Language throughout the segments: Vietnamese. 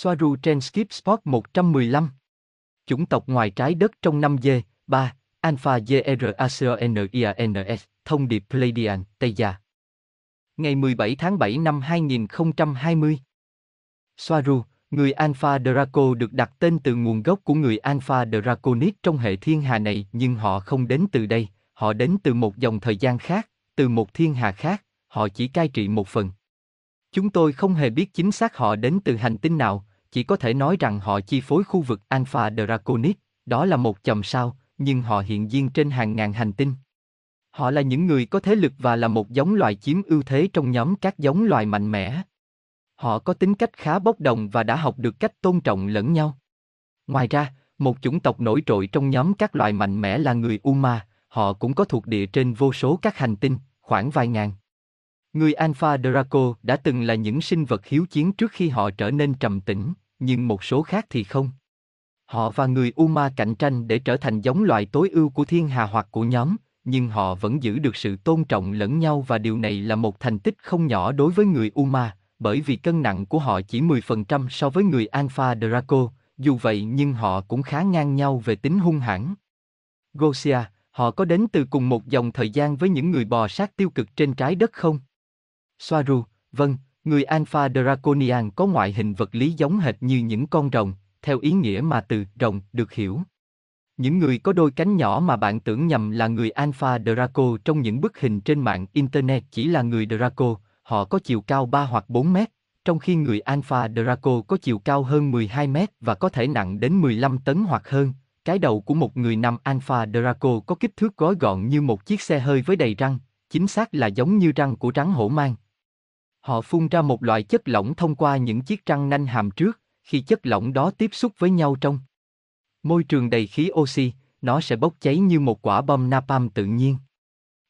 Soaru trên Skip Spot 115. Chủng tộc ngoài trái đất trong 5G, 3, Alpha GRACONIANS, e, thông điệp Pleiadian, Tây Gia. Ngày 17 tháng 7 năm 2020. Soaru, người Alpha Draco được đặt tên từ nguồn gốc của người Alpha Draconis trong hệ thiên hà này nhưng họ không đến từ đây, họ đến từ một dòng thời gian khác, từ một thiên hà khác, họ chỉ cai trị một phần. Chúng tôi không hề biết chính xác họ đến từ hành tinh nào, chỉ có thể nói rằng họ chi phối khu vực Alpha Draconis, đó là một chòm sao, nhưng họ hiện diện trên hàng ngàn hành tinh. Họ là những người có thế lực và là một giống loài chiếm ưu thế trong nhóm các giống loài mạnh mẽ. Họ có tính cách khá bốc đồng và đã học được cách tôn trọng lẫn nhau. Ngoài ra, một chủng tộc nổi trội trong nhóm các loài mạnh mẽ là người Uma, họ cũng có thuộc địa trên vô số các hành tinh, khoảng vài ngàn. Người Alpha Draco đã từng là những sinh vật hiếu chiến trước khi họ trở nên trầm tĩnh, nhưng một số khác thì không. Họ và người Uma cạnh tranh để trở thành giống loài tối ưu của thiên hà hoặc của nhóm, nhưng họ vẫn giữ được sự tôn trọng lẫn nhau và điều này là một thành tích không nhỏ đối với người Uma, bởi vì cân nặng của họ chỉ 10% so với người Alpha Draco, dù vậy nhưng họ cũng khá ngang nhau về tính hung hãn. Gosia, họ có đến từ cùng một dòng thời gian với những người bò sát tiêu cực trên trái đất không? Soaru, vâng, người Alpha Draconian có ngoại hình vật lý giống hệt như những con rồng, theo ý nghĩa mà từ rồng được hiểu. Những người có đôi cánh nhỏ mà bạn tưởng nhầm là người Alpha Draco trong những bức hình trên mạng Internet chỉ là người Draco, họ có chiều cao 3 hoặc 4 mét, trong khi người Alpha Draco có chiều cao hơn 12 mét và có thể nặng đến 15 tấn hoặc hơn. Cái đầu của một người nam Alpha Draco có kích thước gói gọn như một chiếc xe hơi với đầy răng, chính xác là giống như răng của rắn hổ mang. Họ phun ra một loại chất lỏng thông qua những chiếc răng nanh hàm trước, khi chất lỏng đó tiếp xúc với nhau trong môi trường đầy khí oxy, nó sẽ bốc cháy như một quả bom napalm tự nhiên.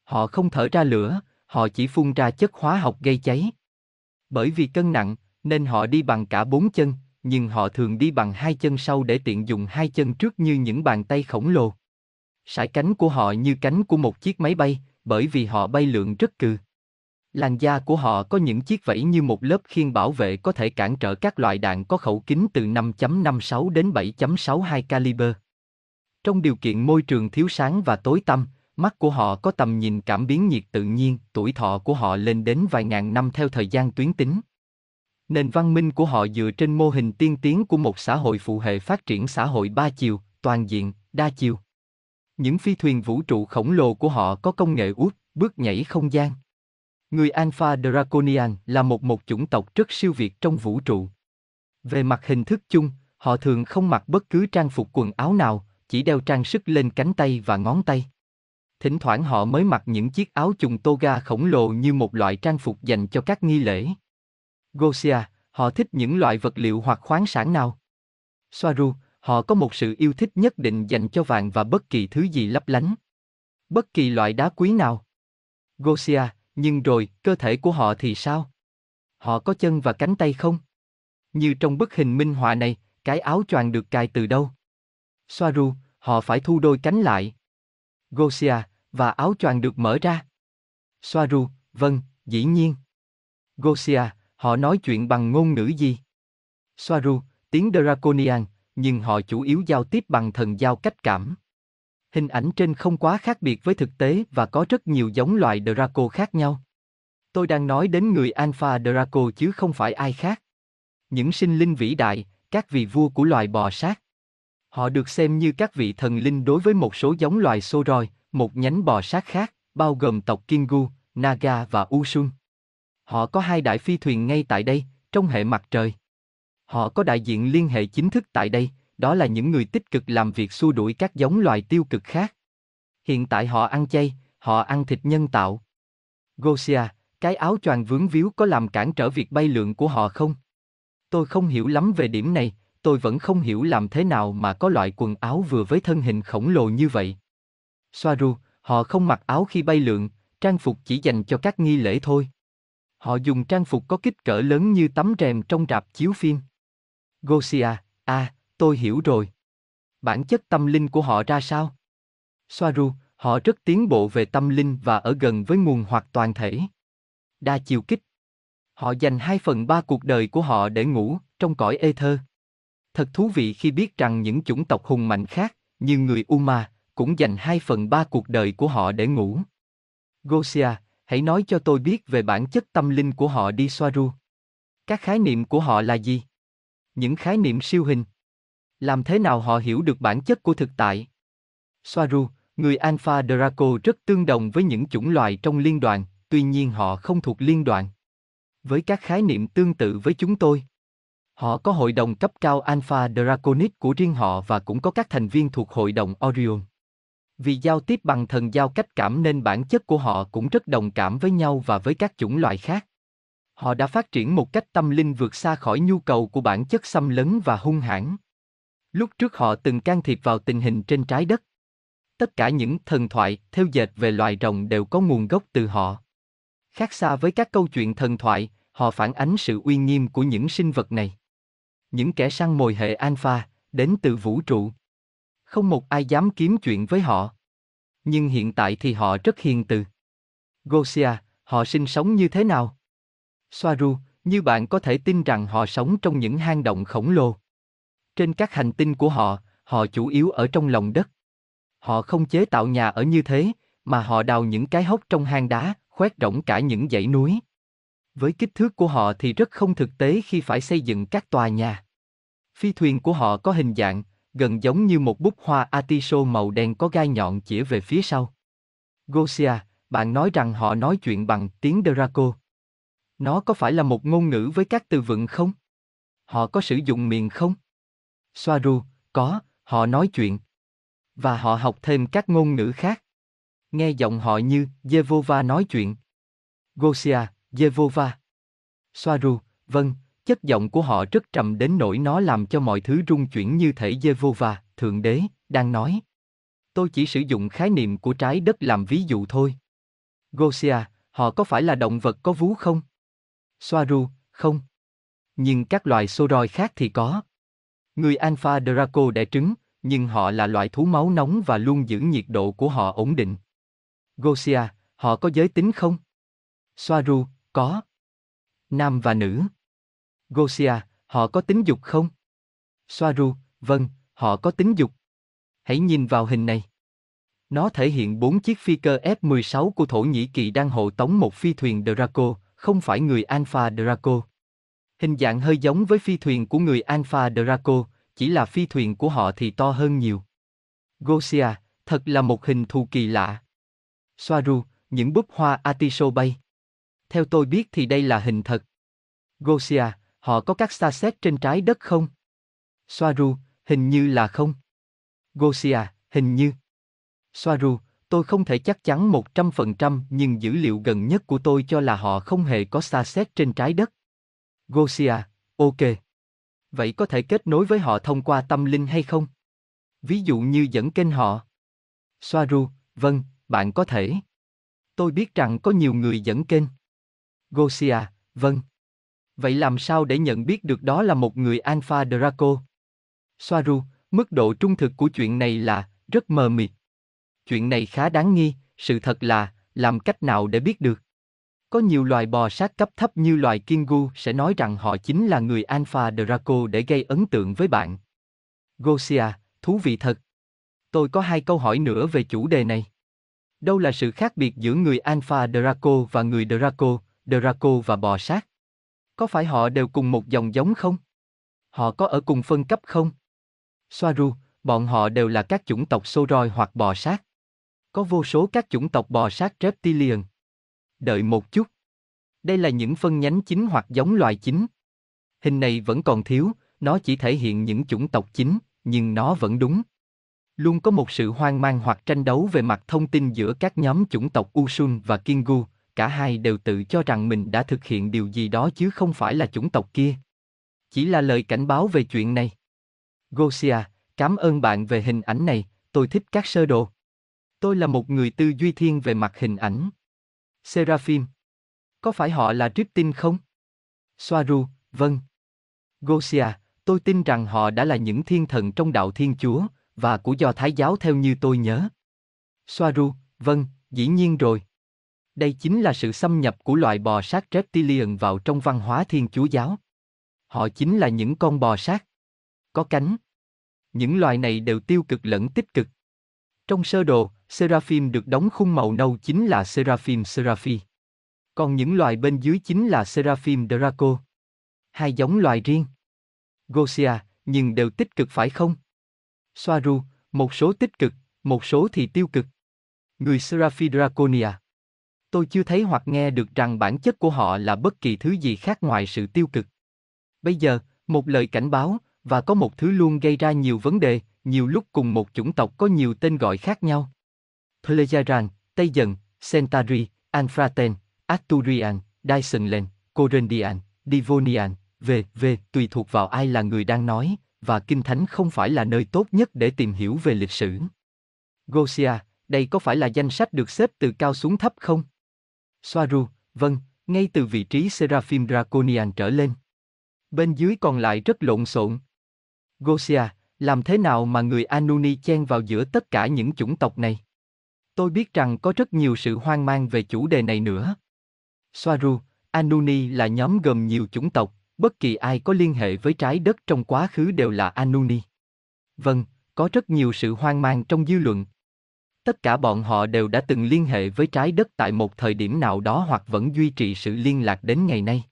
Họ không thở ra lửa, họ chỉ phun ra chất hóa học gây cháy. Bởi vì cân nặng, nên họ đi bằng cả bốn chân, nhưng họ thường đi bằng hai chân sau để tiện dùng hai chân trước như những bàn tay khổng lồ. Sải cánh của họ như cánh của một chiếc máy bay, bởi vì họ bay lượn rất cừ. Làn da của họ có những chiếc vảy như một lớp khiên bảo vệ có thể cản trở các loại đạn có khẩu kính từ 5.56 đến 7.62 caliber. Trong điều kiện môi trường thiếu sáng và tối tăm, mắt của họ có tầm nhìn cảm biến nhiệt tự nhiên, tuổi thọ của họ lên đến vài ngàn năm theo thời gian tuyến tính. Nền văn minh của họ dựa trên mô hình tiên tiến của một xã hội phụ hệ phát triển xã hội ba chiều, toàn diện, đa chiều. Những phi thuyền vũ trụ khổng lồ của họ có công nghệ út, bước nhảy không gian. Người Alpha Draconian là một một chủng tộc rất siêu việt trong vũ trụ. Về mặt hình thức chung, họ thường không mặc bất cứ trang phục quần áo nào, chỉ đeo trang sức lên cánh tay và ngón tay. Thỉnh thoảng họ mới mặc những chiếc áo trùng toga khổng lồ như một loại trang phục dành cho các nghi lễ. Gosia, họ thích những loại vật liệu hoặc khoáng sản nào? Soaru, họ có một sự yêu thích nhất định dành cho vàng và bất kỳ thứ gì lấp lánh. Bất kỳ loại đá quý nào. Gosia, nhưng rồi, cơ thể của họ thì sao? Họ có chân và cánh tay không? Như trong bức hình minh họa này, cái áo choàng được cài từ đâu? Soaru, họ phải thu đôi cánh lại. Gosia, và áo choàng được mở ra. Soaru, vâng, dĩ nhiên. Gosia, họ nói chuyện bằng ngôn ngữ gì? Soaru, tiếng Draconian, nhưng họ chủ yếu giao tiếp bằng thần giao cách cảm. Hình ảnh trên không quá khác biệt với thực tế và có rất nhiều giống loài Draco khác nhau. Tôi đang nói đến người Alpha Draco chứ không phải ai khác. Những sinh linh vĩ đại, các vị vua của loài bò sát. Họ được xem như các vị thần linh đối với một số giống loài Soroi, một nhánh bò sát khác, bao gồm tộc Kingu, Naga và Usun. Họ có hai đại phi thuyền ngay tại đây, trong hệ mặt trời. Họ có đại diện liên hệ chính thức tại đây, đó là những người tích cực làm việc xua đuổi các giống loài tiêu cực khác. Hiện tại họ ăn chay, họ ăn thịt nhân tạo. Gosia, cái áo choàng vướng víu có làm cản trở việc bay lượn của họ không? Tôi không hiểu lắm về điểm này, tôi vẫn không hiểu làm thế nào mà có loại quần áo vừa với thân hình khổng lồ như vậy. Soaru, họ không mặc áo khi bay lượn, trang phục chỉ dành cho các nghi lễ thôi. Họ dùng trang phục có kích cỡ lớn như tấm rèm trong rạp chiếu phim. Gosia, a, à, tôi hiểu rồi. Bản chất tâm linh của họ ra sao? Soaru, họ rất tiến bộ về tâm linh và ở gần với nguồn hoặc toàn thể. Đa chiều kích. Họ dành hai phần ba cuộc đời của họ để ngủ, trong cõi ê thơ. Thật thú vị khi biết rằng những chủng tộc hùng mạnh khác, như người Uma, cũng dành hai phần ba cuộc đời của họ để ngủ. Gosia, hãy nói cho tôi biết về bản chất tâm linh của họ đi Soaru. Các khái niệm của họ là gì? Những khái niệm siêu hình. Làm thế nào họ hiểu được bản chất của thực tại? Soaru, người Alpha Draco rất tương đồng với những chủng loài trong liên đoàn, tuy nhiên họ không thuộc liên đoàn. Với các khái niệm tương tự với chúng tôi. Họ có hội đồng cấp cao Alpha Draconic của riêng họ và cũng có các thành viên thuộc hội đồng Orion. Vì giao tiếp bằng thần giao cách cảm nên bản chất của họ cũng rất đồng cảm với nhau và với các chủng loại khác. Họ đã phát triển một cách tâm linh vượt xa khỏi nhu cầu của bản chất xâm lấn và hung hãn. Lúc trước họ từng can thiệp vào tình hình trên trái đất. Tất cả những thần thoại, theo dệt về loài rồng đều có nguồn gốc từ họ. Khác xa với các câu chuyện thần thoại, họ phản ánh sự uy nghiêm của những sinh vật này. Những kẻ săn mồi hệ alpha, đến từ vũ trụ. Không một ai dám kiếm chuyện với họ. Nhưng hiện tại thì họ rất hiền từ. Gosia, họ sinh sống như thế nào? Soaru, như bạn có thể tin rằng họ sống trong những hang động khổng lồ. Trên các hành tinh của họ, họ chủ yếu ở trong lòng đất. Họ không chế tạo nhà ở như thế, mà họ đào những cái hốc trong hang đá, khoét rỗng cả những dãy núi. Với kích thước của họ thì rất không thực tế khi phải xây dựng các tòa nhà. Phi thuyền của họ có hình dạng, gần giống như một bút hoa atiso màu đen có gai nhọn chĩa về phía sau. Gosia, bạn nói rằng họ nói chuyện bằng tiếng Draco. Nó có phải là một ngôn ngữ với các từ vựng không? Họ có sử dụng miệng không? Soaru, có, họ nói chuyện. Và họ học thêm các ngôn ngữ khác. Nghe giọng họ như Yevova nói chuyện. Gosia, Yevova. Soaru, vâng, chất giọng của họ rất trầm đến nỗi nó làm cho mọi thứ rung chuyển như thể Yevova, Thượng Đế, đang nói. Tôi chỉ sử dụng khái niệm của trái đất làm ví dụ thôi. Gosia, họ có phải là động vật có vú không? Soaru, không. Nhưng các loài Soroi khác thì có. Người Alpha Draco đẻ trứng, nhưng họ là loại thú máu nóng và luôn giữ nhiệt độ của họ ổn định. Gosia, họ có giới tính không? Soaru, có. Nam và nữ. Gosia, họ có tính dục không? Soaru, vâng, họ có tính dục. Hãy nhìn vào hình này. Nó thể hiện bốn chiếc phi cơ F-16 của Thổ Nhĩ Kỳ đang hộ tống một phi thuyền Draco, không phải người Alpha Draco. Hình dạng hơi giống với phi thuyền của người Alpha Draco, chỉ là phi thuyền của họ thì to hơn nhiều. Gosia, thật là một hình thù kỳ lạ. Soaru, những búp hoa Atiso bay. Theo tôi biết thì đây là hình thật. Gosia, họ có các xa xét trên trái đất không? Soaru, hình như là không. Gosia, hình như. Soaru, tôi không thể chắc chắn 100% nhưng dữ liệu gần nhất của tôi cho là họ không hề có xa xét trên trái đất. Gosia, ok. Vậy có thể kết nối với họ thông qua tâm linh hay không? Ví dụ như dẫn kênh họ. Soaru, vâng, bạn có thể. Tôi biết rằng có nhiều người dẫn kênh. Gosia, vâng. Vậy làm sao để nhận biết được đó là một người Alpha Draco? Soaru, mức độ trung thực của chuyện này là rất mờ mịt. Chuyện này khá đáng nghi, sự thật là, làm cách nào để biết được? Có nhiều loài bò sát cấp thấp như loài Kingu sẽ nói rằng họ chính là người Alpha Draco để gây ấn tượng với bạn. Gosia, thú vị thật. Tôi có hai câu hỏi nữa về chủ đề này. Đâu là sự khác biệt giữa người Alpha Draco và người Draco, Draco và bò sát? Có phải họ đều cùng một dòng giống không? Họ có ở cùng phân cấp không? Soaru, bọn họ đều là các chủng tộc Soroi hoặc bò sát. Có vô số các chủng tộc bò sát reptilian. Đợi một chút. Đây là những phân nhánh chính hoặc giống loài chính. Hình này vẫn còn thiếu, nó chỉ thể hiện những chủng tộc chính, nhưng nó vẫn đúng. Luôn có một sự hoang mang hoặc tranh đấu về mặt thông tin giữa các nhóm chủng tộc Usun và Kingu, cả hai đều tự cho rằng mình đã thực hiện điều gì đó chứ không phải là chủng tộc kia. Chỉ là lời cảnh báo về chuyện này. Gosia, cảm ơn bạn về hình ảnh này, tôi thích các sơ đồ. Tôi là một người tư duy thiên về mặt hình ảnh. Seraphim. Có phải họ là Triptin không? Soaru, vâng. Gosia, tôi tin rằng họ đã là những thiên thần trong đạo Thiên Chúa, và của do Thái giáo theo như tôi nhớ. Soaru, vâng, dĩ nhiên rồi. Đây chính là sự xâm nhập của loài bò sát reptilian vào trong văn hóa Thiên Chúa giáo. Họ chính là những con bò sát. Có cánh. Những loài này đều tiêu cực lẫn tích cực. Trong sơ đồ, Seraphim được đóng khung màu nâu chính là Seraphim Seraphi. Còn những loài bên dưới chính là Seraphim Draco. Hai giống loài riêng. Gosia, nhưng đều tích cực phải không? Soaru, một số tích cực, một số thì tiêu cực. Người Seraphi Draconia. Tôi chưa thấy hoặc nghe được rằng bản chất của họ là bất kỳ thứ gì khác ngoài sự tiêu cực. Bây giờ, một lời cảnh báo, và có một thứ luôn gây ra nhiều vấn đề, nhiều lúc cùng một chủng tộc có nhiều tên gọi khác nhau. Plejaran, Tây Dần, Centauri, Anfraten, Arturian, Dysonland, Corendian, Divonian, về, về, tùy thuộc vào ai là người đang nói, và Kinh Thánh không phải là nơi tốt nhất để tìm hiểu về lịch sử. Gosia, đây có phải là danh sách được xếp từ cao xuống thấp không? Soaru, vâng, ngay từ vị trí Seraphim Draconian trở lên. Bên dưới còn lại rất lộn xộn. Gosia, làm thế nào mà người Anuni chen vào giữa tất cả những chủng tộc này? Tôi biết rằng có rất nhiều sự hoang mang về chủ đề này nữa. Swaru, Anuni là nhóm gồm nhiều chủng tộc, bất kỳ ai có liên hệ với trái đất trong quá khứ đều là Anuni. Vâng, có rất nhiều sự hoang mang trong dư luận. Tất cả bọn họ đều đã từng liên hệ với trái đất tại một thời điểm nào đó hoặc vẫn duy trì sự liên lạc đến ngày nay.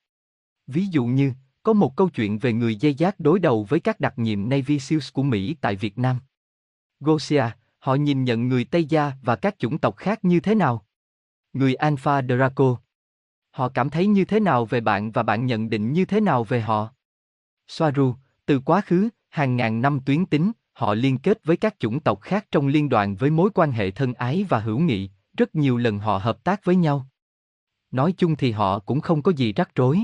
Ví dụ như, có một câu chuyện về người dây giác đối đầu với các đặc nhiệm Navy SEALs của Mỹ tại Việt Nam. Gosia, họ nhìn nhận người Tây Gia và các chủng tộc khác như thế nào? Người Alpha Draco. Họ cảm thấy như thế nào về bạn và bạn nhận định như thế nào về họ? Soaru, từ quá khứ, hàng ngàn năm tuyến tính, họ liên kết với các chủng tộc khác trong liên đoàn với mối quan hệ thân ái và hữu nghị, rất nhiều lần họ hợp tác với nhau. Nói chung thì họ cũng không có gì rắc rối.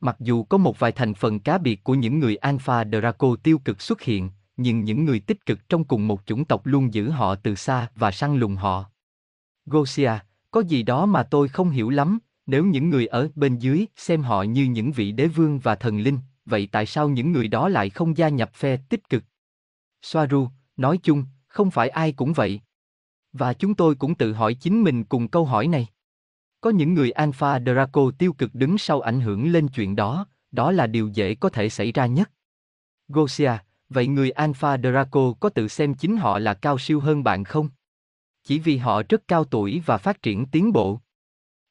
Mặc dù có một vài thành phần cá biệt của những người Alpha Draco tiêu cực xuất hiện, nhưng những người tích cực trong cùng một chủng tộc luôn giữ họ từ xa và săn lùng họ. Gosia, có gì đó mà tôi không hiểu lắm, nếu những người ở bên dưới xem họ như những vị đế vương và thần linh, vậy tại sao những người đó lại không gia nhập phe tích cực? Soaru, nói chung, không phải ai cũng vậy. Và chúng tôi cũng tự hỏi chính mình cùng câu hỏi này. Có những người Alpha Draco tiêu cực đứng sau ảnh hưởng lên chuyện đó, đó là điều dễ có thể xảy ra nhất. Gosia, vậy người Alpha Draco có tự xem chính họ là cao siêu hơn bạn không? Chỉ vì họ rất cao tuổi và phát triển tiến bộ.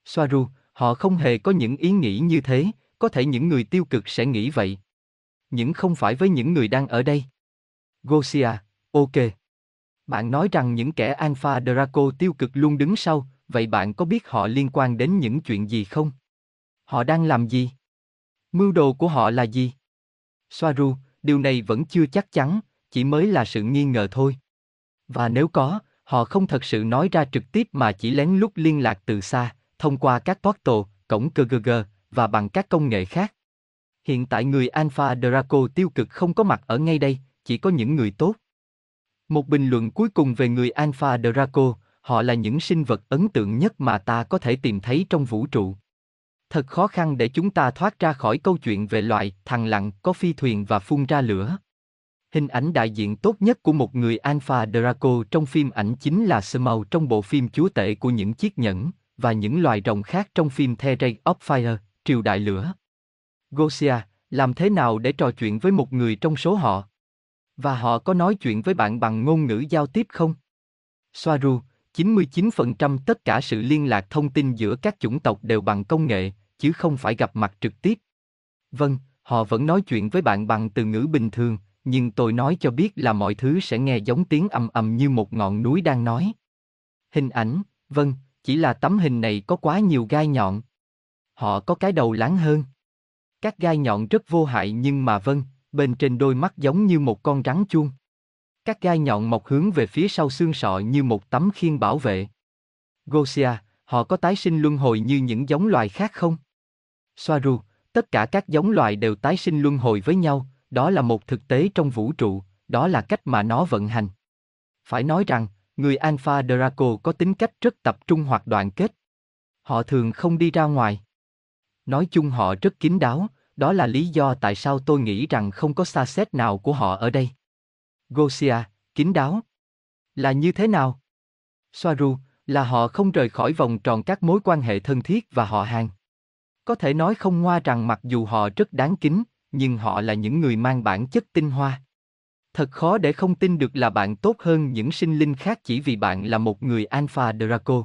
Soaru, họ không hề có những ý nghĩ như thế, có thể những người tiêu cực sẽ nghĩ vậy. Nhưng không phải với những người đang ở đây. Gosia, ok. Bạn nói rằng những kẻ Alpha Draco tiêu cực luôn đứng sau, vậy bạn có biết họ liên quan đến những chuyện gì không? Họ đang làm gì? Mưu đồ của họ là gì? Soaru, điều này vẫn chưa chắc chắn, chỉ mới là sự nghi ngờ thôi. Và nếu có, họ không thật sự nói ra trực tiếp mà chỉ lén lút liên lạc từ xa, thông qua các portal, cổng KGG, và bằng các công nghệ khác. Hiện tại người Alpha Draco tiêu cực không có mặt ở ngay đây, chỉ có những người tốt. Một bình luận cuối cùng về người Alpha Draco, họ là những sinh vật ấn tượng nhất mà ta có thể tìm thấy trong vũ trụ. Thật khó khăn để chúng ta thoát ra khỏi câu chuyện về loại thằng lặng có phi thuyền và phun ra lửa. Hình ảnh đại diện tốt nhất của một người Alpha Draco trong phim ảnh chính là Smaug trong bộ phim Chúa tể của những chiếc nhẫn, và những loài rồng khác trong phim The Ray of Fire, Triều Đại Lửa. Gosia, làm thế nào để trò chuyện với một người trong số họ? Và họ có nói chuyện với bạn bằng ngôn ngữ giao tiếp không? Soaru, 99% tất cả sự liên lạc thông tin giữa các chủng tộc đều bằng công nghệ, chứ không phải gặp mặt trực tiếp. Vâng, họ vẫn nói chuyện với bạn bằng từ ngữ bình thường, nhưng tôi nói cho biết là mọi thứ sẽ nghe giống tiếng ầm ầm như một ngọn núi đang nói. Hình ảnh, vâng, chỉ là tấm hình này có quá nhiều gai nhọn. Họ có cái đầu láng hơn. Các gai nhọn rất vô hại nhưng mà vâng, bên trên đôi mắt giống như một con rắn chuông. Các gai nhọn mọc hướng về phía sau xương sọ như một tấm khiên bảo vệ. Gosia, họ có tái sinh luân hồi như những giống loài khác không? Soaru, tất cả các giống loài đều tái sinh luân hồi với nhau, đó là một thực tế trong vũ trụ, đó là cách mà nó vận hành. Phải nói rằng, người Alpha Draco có tính cách rất tập trung hoặc đoàn kết. Họ thường không đi ra ngoài. Nói chung họ rất kín đáo, đó là lý do tại sao tôi nghĩ rằng không có xa xét nào của họ ở đây. Gosia, kín đáo. Là như thế nào? Soaru, là họ không rời khỏi vòng tròn các mối quan hệ thân thiết và họ hàng. Có thể nói không ngoa rằng mặc dù họ rất đáng kính, nhưng họ là những người mang bản chất tinh hoa. Thật khó để không tin được là bạn tốt hơn những sinh linh khác chỉ vì bạn là một người Alpha Draco.